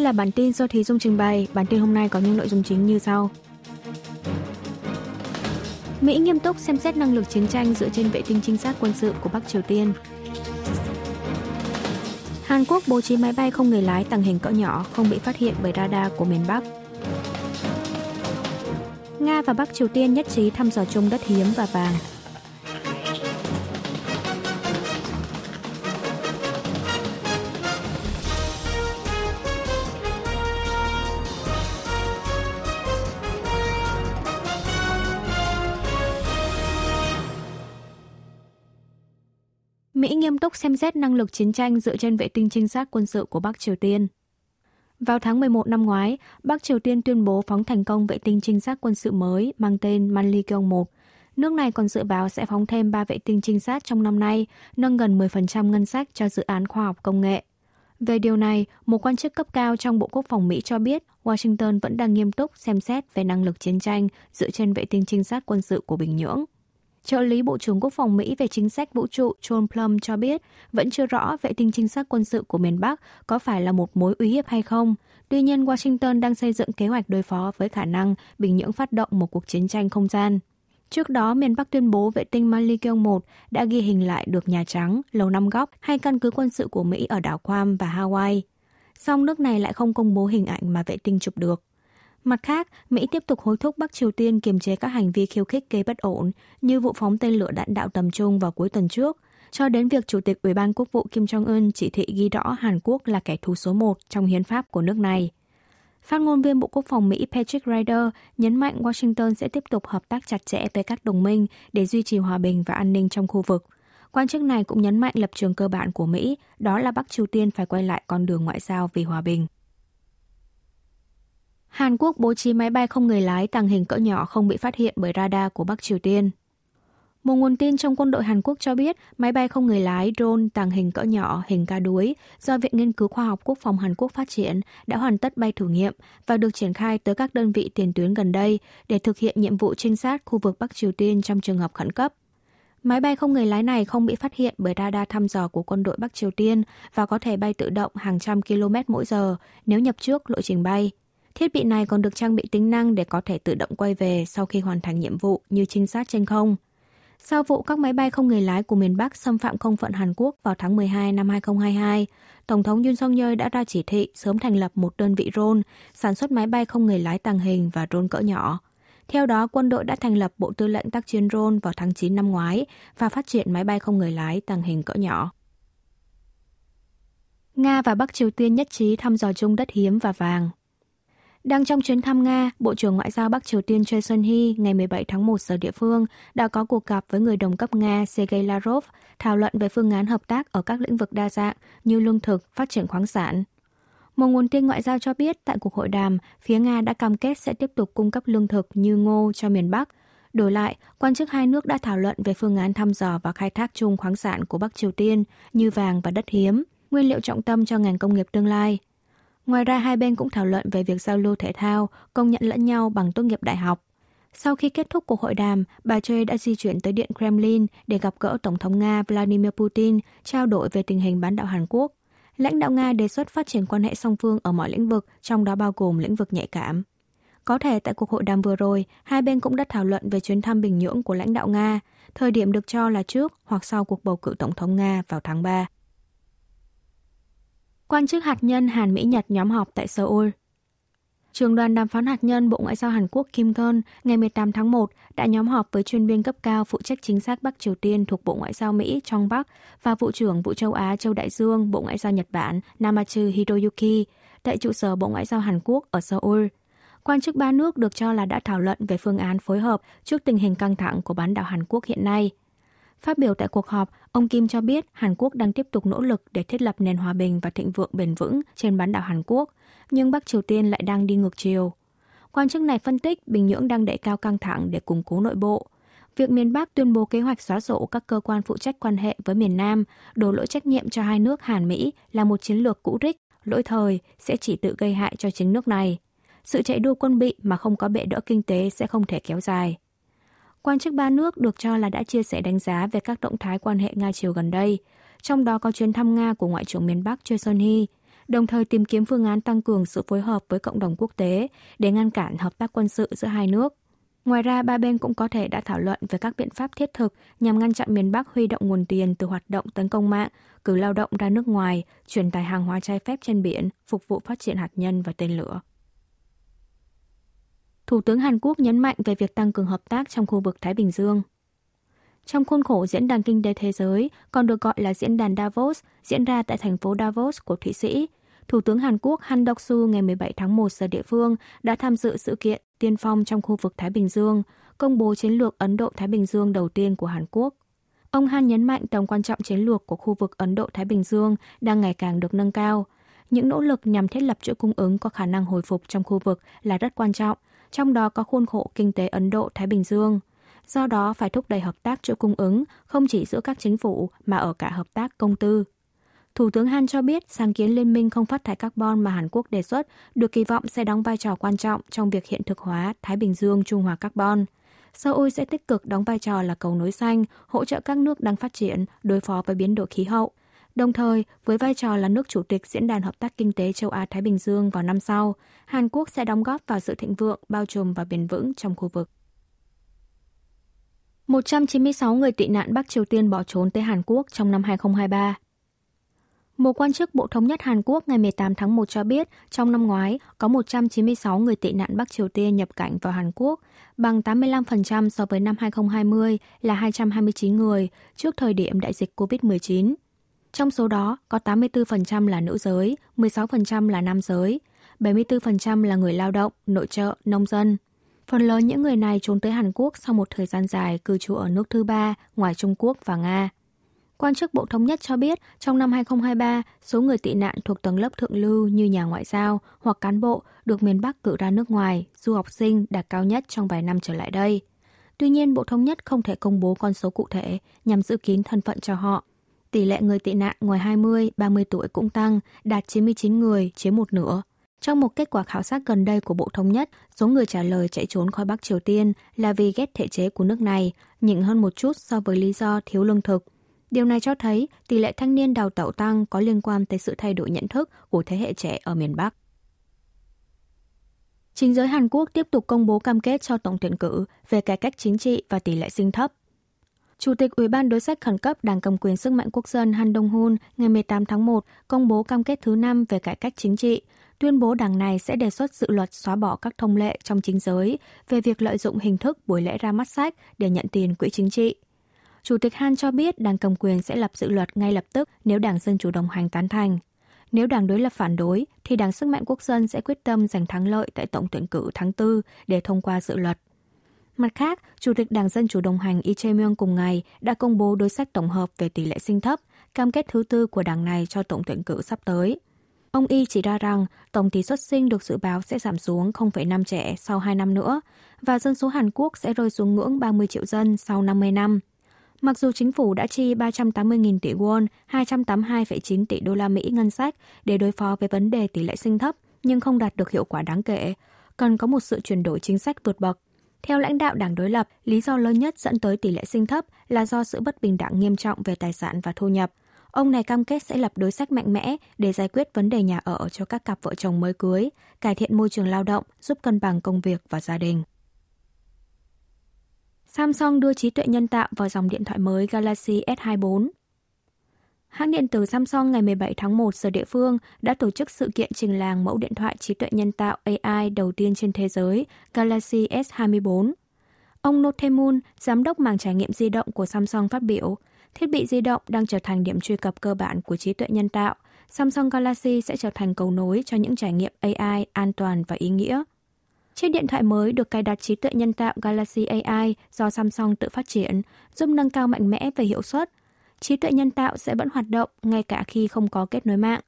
Đây là bản tin do Thí Dung trình bày. Bản tin hôm nay có những nội dung chính như sau. Mỹ nghiêm túc xem xét năng lực chiến tranh dựa trên vệ tinh trinh sát quân sự của Bắc Triều Tiên. Hàn Quốc bố trí máy bay không người lái tàng hình cỡ nhỏ không bị phát hiện bởi radar của miền Bắc. Nga và Bắc Triều Tiên nhất trí thăm dò chung đất hiếm và vàng. Mỹ nghiêm túc xem xét năng lực chiến tranh dựa trên vệ tinh trinh sát quân sự của Bắc Triều Tiên. Vào tháng 11 năm ngoái, Bắc Triều Tiên tuyên bố phóng thành công vệ tinh trinh sát quân sự mới mang tên Manlikyong 1. Nước này còn dự báo sẽ phóng thêm 3 vệ tinh trinh sát trong năm nay, nâng gần 10% ngân sách cho dự án khoa học công nghệ. Về điều này, một quan chức cấp cao trong Bộ Quốc phòng Mỹ cho biết Washington vẫn đang nghiêm túc xem xét về năng lực chiến tranh dựa trên vệ tinh trinh sát quân sự của Bình Nhưỡng. Trợ lý Bộ trưởng Quốc phòng Mỹ về chính sách vũ trụ John Plum cho biết vẫn chưa rõ vệ tinh trinh sát quân sự của miền Bắc có phải là một mối uy hiếp hay không. Tuy nhiên, Washington đang xây dựng kế hoạch đối phó với khả năng Bình Nhưỡng phát động một cuộc chiến tranh không gian. Trước đó, miền Bắc tuyên bố vệ tinh Manlikyong 1 đã ghi hình lại được Nhà Trắng, Lầu Năm Góc hay căn cứ quân sự của Mỹ ở đảo Guam và Hawaii. Song nước này lại không công bố hình ảnh mà vệ tinh chụp được. Mặt khác, Mỹ tiếp tục hối thúc Bắc Triều Tiên kiềm chế các hành vi khiêu khích gây bất ổn như vụ phóng tên lửa đạn đạo tầm trung vào cuối tuần trước, cho đến việc Chủ tịch Ủy ban Quốc vụ Kim Jong-un chỉ thị ghi rõ Hàn Quốc là kẻ thù số một trong hiến pháp của nước này. Phát ngôn viên Bộ Quốc phòng Mỹ Patrick Ryder nhấn mạnh Washington sẽ tiếp tục hợp tác chặt chẽ với các đồng minh để duy trì hòa bình và an ninh trong khu vực. Quan chức này cũng nhấn mạnh lập trường cơ bản của Mỹ, đó là Bắc Triều Tiên phải quay lại con đường ngoại giao vì hòa bình. Hàn Quốc bố trí máy bay không người lái tàng hình cỡ nhỏ không bị phát hiện bởi radar của Bắc Triều Tiên. Một nguồn tin trong quân đội Hàn Quốc cho biết máy bay không người lái drone tàng hình cỡ nhỏ, hình cá đuối do Viện Nghiên cứu Khoa học Quốc phòng Hàn Quốc phát triển đã hoàn tất bay thử nghiệm và được triển khai tới các đơn vị tiền tuyến gần đây để thực hiện nhiệm vụ trinh sát khu vực Bắc Triều Tiên trong trường hợp khẩn cấp. Máy bay không người lái này không bị phát hiện bởi radar thăm dò của quân đội Bắc Triều Tiên và có thể bay tự động hàng trăm km mỗi giờ nếu nhập trước lộ trình bay. Thiết bị này còn được trang bị tính năng để có thể tự động quay về sau khi hoàn thành nhiệm vụ như trinh sát trên không. Sau vụ các máy bay không người lái của miền Bắc xâm phạm không phận Hàn Quốc vào tháng 12 năm 2022, Tổng thống Yoon song yeol đã ra chỉ thị sớm thành lập một đơn vị drone sản xuất máy bay không người lái tàng hình và drone cỡ nhỏ. Theo đó, quân đội đã thành lập Bộ Tư lệnh tác chiến drone vào tháng 9 năm ngoái và phát triển máy bay không người lái tàng hình cỡ nhỏ. Nga và Bắc Triều Tiên nhất trí thăm dò chung đất hiếm và vàng. Đang trong chuyến thăm Nga, Bộ trưởng Ngoại giao Bắc Triều Tiên Choi Sun-hee ngày 17 tháng 1 giờ địa phương đã có cuộc gặp với người đồng cấp Nga Sergei Lavrov thảo luận về phương án hợp tác ở các lĩnh vực đa dạng như lương thực, phát triển khoáng sản. Một nguồn tin ngoại giao cho biết tại cuộc hội đàm, phía Nga đã cam kết sẽ tiếp tục cung cấp lương thực như ngô cho miền Bắc. Đổi lại, quan chức hai nước đã thảo luận về phương án thăm dò và khai thác chung khoáng sản của Bắc Triều Tiên như vàng và đất hiếm, nguyên liệu trọng tâm cho ngành công nghiệp tương lai – Ngoài ra hai bên cũng thảo luận về việc giao lưu thể thao, công nhận lẫn nhau bằng tốt nghiệp đại học. Sau khi kết thúc cuộc hội đàm, bà Choi đã di chuyển tới Điện Kremlin để gặp gỡ Tổng thống Nga Vladimir Putin, trao đổi về tình hình bán đảo Hàn Quốc. Lãnh đạo Nga đề xuất phát triển quan hệ song phương ở mọi lĩnh vực, trong đó bao gồm lĩnh vực nhạy cảm. Có thể tại cuộc hội đàm vừa rồi, hai bên cũng đã thảo luận về chuyến thăm Bình Nhưỡng của lãnh đạo Nga, thời điểm được cho là trước hoặc sau cuộc bầu cử Tổng thống Nga vào tháng 3. Quan chức hạt nhân Hàn Mỹ Nhật nhóm họp tại Seoul. Trường đoàn đàm phán hạt nhân Bộ Ngoại giao Hàn Quốc Kim Gun ngày 18 tháng 1 đã nhóm họp với chuyên viên cấp cao phụ trách chính xác Bắc Triều Tiên thuộc Bộ Ngoại giao Mỹ Trong Bắc và Vụ trưởng Vụ châu Á Châu Đại Dương, Bộ Ngoại giao Nhật Bản Namachu Hiroyuki tại trụ sở Bộ Ngoại giao Hàn Quốc ở Seoul. Quan chức ba nước được cho là đã thảo luận về phương án phối hợp trước tình hình căng thẳng của bán đảo Hàn Quốc hiện nay – Phát biểu tại cuộc họp, ông Kim cho biết Hàn Quốc đang tiếp tục nỗ lực để thiết lập nền hòa bình và thịnh vượng bền vững trên bán đảo Hàn Quốc, nhưng Bắc Triều Tiên lại đang đi ngược chiều. Quan chức này phân tích Bình Nhưỡng đang đẩy cao căng thẳng để củng cố nội bộ. Việc miền Bắc tuyên bố kế hoạch xóa sổ các cơ quan phụ trách quan hệ với miền Nam, đổ lỗi trách nhiệm cho hai nước Hàn Mỹ là một chiến lược cũ rích, lỗi thời sẽ chỉ tự gây hại cho chính nước này. Sự chạy đua quân bị mà không có bệ đỡ kinh tế sẽ không thể kéo dài. Quan chức ba nước được cho là đã chia sẻ đánh giá về các động thái quan hệ Nga-Triều gần đây, trong đó có chuyến thăm Nga của Ngoại trưởng miền Bắc Choi Son-hee. đồng thời tìm kiếm phương án tăng cường sự phối hợp với cộng đồng quốc tế để ngăn cản hợp tác quân sự giữa hai nước. Ngoài ra, ba bên cũng có thể đã thảo luận về các biện pháp thiết thực nhằm ngăn chặn miền Bắc huy động nguồn tiền từ hoạt động tấn công mạng, cử lao động ra nước ngoài, chuyển tải hàng hóa trái phép trên biển, phục vụ phát triển hạt nhân và tên lửa. Thủ tướng Hàn Quốc nhấn mạnh về việc tăng cường hợp tác trong khu vực Thái Bình Dương. Trong khuôn khổ Diễn đàn Kinh tế Thế giới, còn được gọi là Diễn đàn Davos, diễn ra tại thành phố Davos của Thụy Sĩ, Thủ tướng Hàn Quốc Han Dok-su ngày 17 tháng 1 giờ địa phương đã tham dự sự kiện tiên phong trong khu vực Thái Bình Dương, công bố chiến lược Ấn Độ-Thái Bình Dương đầu tiên của Hàn Quốc. Ông Han nhấn mạnh tầm quan trọng chiến lược của khu vực Ấn Độ-Thái Bình Dương đang ngày càng được nâng cao. Những nỗ lực nhằm thiết lập chuỗi cung ứng có khả năng hồi phục trong khu vực là rất quan trọng, trong đó có khuôn khổ kinh tế Ấn Độ-Thái Bình Dương. Do đó phải thúc đẩy hợp tác chuỗi cung ứng không chỉ giữa các chính phủ mà ở cả hợp tác công tư. Thủ tướng Han cho biết sáng kiến liên minh không phát thải carbon mà Hàn Quốc đề xuất được kỳ vọng sẽ đóng vai trò quan trọng trong việc hiện thực hóa Thái Bình Dương trung hòa carbon. Seoul sẽ tích cực đóng vai trò là cầu nối xanh, hỗ trợ các nước đang phát triển đối phó với biến đổi khí hậu. Đồng thời, với vai trò là nước chủ tịch Diễn đàn Hợp tác Kinh tế châu Á-Thái Bình Dương vào năm sau, Hàn Quốc sẽ đóng góp vào sự thịnh vượng, bao trùm và bền vững trong khu vực. 196 người tị nạn Bắc Triều Tiên bỏ trốn tới Hàn Quốc trong năm 2023. Một quan chức Bộ Thống nhất Hàn Quốc ngày 18 tháng 1 cho biết, trong năm ngoái có 196 người tị nạn Bắc Triều Tiên nhập cảnh vào Hàn Quốc, bằng 85% so với năm 2020 là 229 người trước thời điểm đại dịch COVID-19. Trong số đó có 84% là nữ giới, 16% là nam giới, 74% là người lao động, nội trợ, nông dân. Phần lớn những người này trốn tới Hàn Quốc sau một thời gian dài cư trú ở nước thứ ba ngoài Trung Quốc và Nga. Quan chức Bộ Thống nhất cho biết, trong năm 2023, số người tị nạn thuộc tầng lớp thượng lưu như nhà ngoại giao hoặc cán bộ được miền Bắc cử ra nước ngoài, du học sinh đạt cao nhất trong vài năm trở lại đây. Tuy nhiên, Bộ Thống nhất không thể công bố con số cụ thể nhằm giữ kín thân phận cho họ. Tỷ lệ người tị nạn ngoài 20, 30 tuổi cũng tăng, đạt 99 người, chiếm một nửa. Trong một kết quả khảo sát gần đây của Bộ Thống nhất, số người trả lời chạy trốn khỏi Bắc Triều Tiên là vì ghét thể chế của nước này, nhỉnh hơn một chút so với lý do thiếu lương thực. Điều này cho thấy tỷ lệ thanh niên đào tẩu tăng có liên quan tới sự thay đổi nhận thức của thế hệ trẻ ở miền Bắc. Chính giới Hàn Quốc tiếp tục công bố cam kết cho tổng tuyển cử về cải cách chính trị và tỷ lệ sinh thấp. Chủ tịch Ủy ban đối sách khẩn cấp Đảng cầm quyền sức mạnh quốc dân Han Dong-hun ngày 18 tháng 1 công bố cam kết thứ năm về cải cách chính trị, tuyên bố đảng này sẽ đề xuất dự luật xóa bỏ các thông lệ trong chính giới về việc lợi dụng hình thức buổi lễ ra mắt sách để nhận tiền quỹ chính trị. Chủ tịch Han cho biết đảng cầm quyền sẽ lập dự luật ngay lập tức nếu đảng Dân Chủ đồng hành tán thành. Nếu đảng đối lập phản đối, thì đảng Sức mạnh Quốc dân sẽ quyết tâm giành thắng lợi tại tổng tuyển cử tháng 4 để thông qua dự luật. Mặt khác, Chủ tịch Đảng Dân Chủ đồng hành Lee Jae-myung cùng ngày đã công bố đối sách tổng hợp về tỷ lệ sinh thấp, cam kết thứ tư của đảng này cho tổng tuyển cử sắp tới. Ông Y chỉ ra rằng tổng tỷ suất sinh được dự báo sẽ giảm xuống 0,5 trẻ sau 2 năm nữa và dân số Hàn Quốc sẽ rơi xuống ngưỡng 30 triệu dân sau 50 năm. Mặc dù chính phủ đã chi 380.000 tỷ won, 282,9 tỷ đô la Mỹ ngân sách để đối phó với vấn đề tỷ lệ sinh thấp, nhưng không đạt được hiệu quả đáng kể. Cần có một sự chuyển đổi chính sách vượt bậc. Theo lãnh đạo đảng đối lập, lý do lớn nhất dẫn tới tỷ lệ sinh thấp là do sự bất bình đẳng nghiêm trọng về tài sản và thu nhập. Ông này cam kết sẽ lập đối sách mạnh mẽ để giải quyết vấn đề nhà ở cho các cặp vợ chồng mới cưới, cải thiện môi trường lao động, giúp cân bằng công việc và gia đình. Samsung đưa trí tuệ nhân tạo vào dòng điện thoại mới Galaxy S24. Hãng điện tử Samsung ngày 17 tháng 1 giờ địa phương đã tổ chức sự kiện trình làng mẫu điện thoại trí tuệ nhân tạo AI đầu tiên trên thế giới, Galaxy S24. Ông Notemun, giám đốc mảng trải nghiệm di động của Samsung phát biểu, thiết bị di động đang trở thành điểm truy cập cơ bản của trí tuệ nhân tạo. Samsung Galaxy sẽ trở thành cầu nối cho những trải nghiệm AI an toàn và ý nghĩa. Chiếc điện thoại mới được cài đặt trí tuệ nhân tạo Galaxy AI do Samsung tự phát triển, giúp nâng cao mạnh mẽ về hiệu suất. Trí tuệ nhân tạo sẽ vẫn hoạt động ngay cả khi không có kết nối mạng.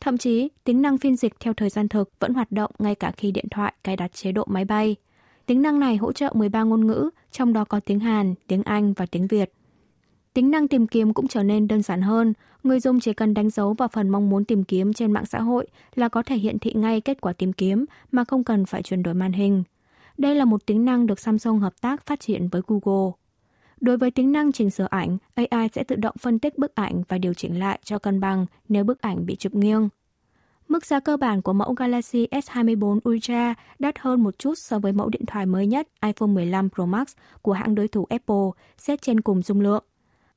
Thậm chí, tính năng phiên dịch theo thời gian thực vẫn hoạt động ngay cả khi điện thoại cài đặt chế độ máy bay. Tính năng này hỗ trợ 13 ngôn ngữ, trong đó có tiếng Hàn, tiếng Anh và tiếng Việt. Tính năng tìm kiếm cũng trở nên đơn giản hơn, người dùng chỉ cần đánh dấu vào phần mong muốn tìm kiếm trên mạng xã hội là có thể hiện thị ngay kết quả tìm kiếm mà không cần phải chuyển đổi màn hình. Đây là một tính năng được Samsung hợp tác phát triển với Google. Đối với tính năng chỉnh sửa ảnh, AI sẽ tự động phân tích bức ảnh và điều chỉnh lại cho cân bằng nếu bức ảnh bị chụp nghiêng. Mức giá cơ bản của mẫu Galaxy S24 Ultra đắt hơn một chút so với mẫu điện thoại mới nhất iPhone 15 Pro Max của hãng đối thủ Apple, xét trên cùng dung lượng.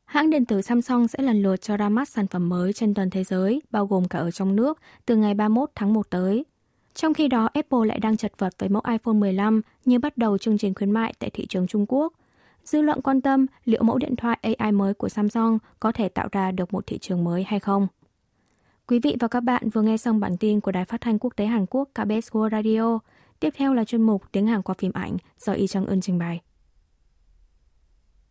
Hãng điện tử Samsung sẽ lần lượt cho ra mắt sản phẩm mới trên toàn thế giới, bao gồm cả ở trong nước, từ ngày 31 tháng 1 tới. Trong khi đó, Apple lại đang chật vật với mẫu iPhone 15 như bắt đầu chương trình khuyến mại tại thị trường Trung Quốc. Dư luận quan tâm liệu mẫu điện thoại AI mới của Samsung có thể tạo ra được một thị trường mới hay không. Quý vị và các bạn vừa nghe xong bản tin của Đài Phát thanh Quốc tế Hàn Quốc KBS World Radio. Tiếp theo là chuyên mục Tiếng Hàn qua phim ảnh do Y Trang Ưn trình bày.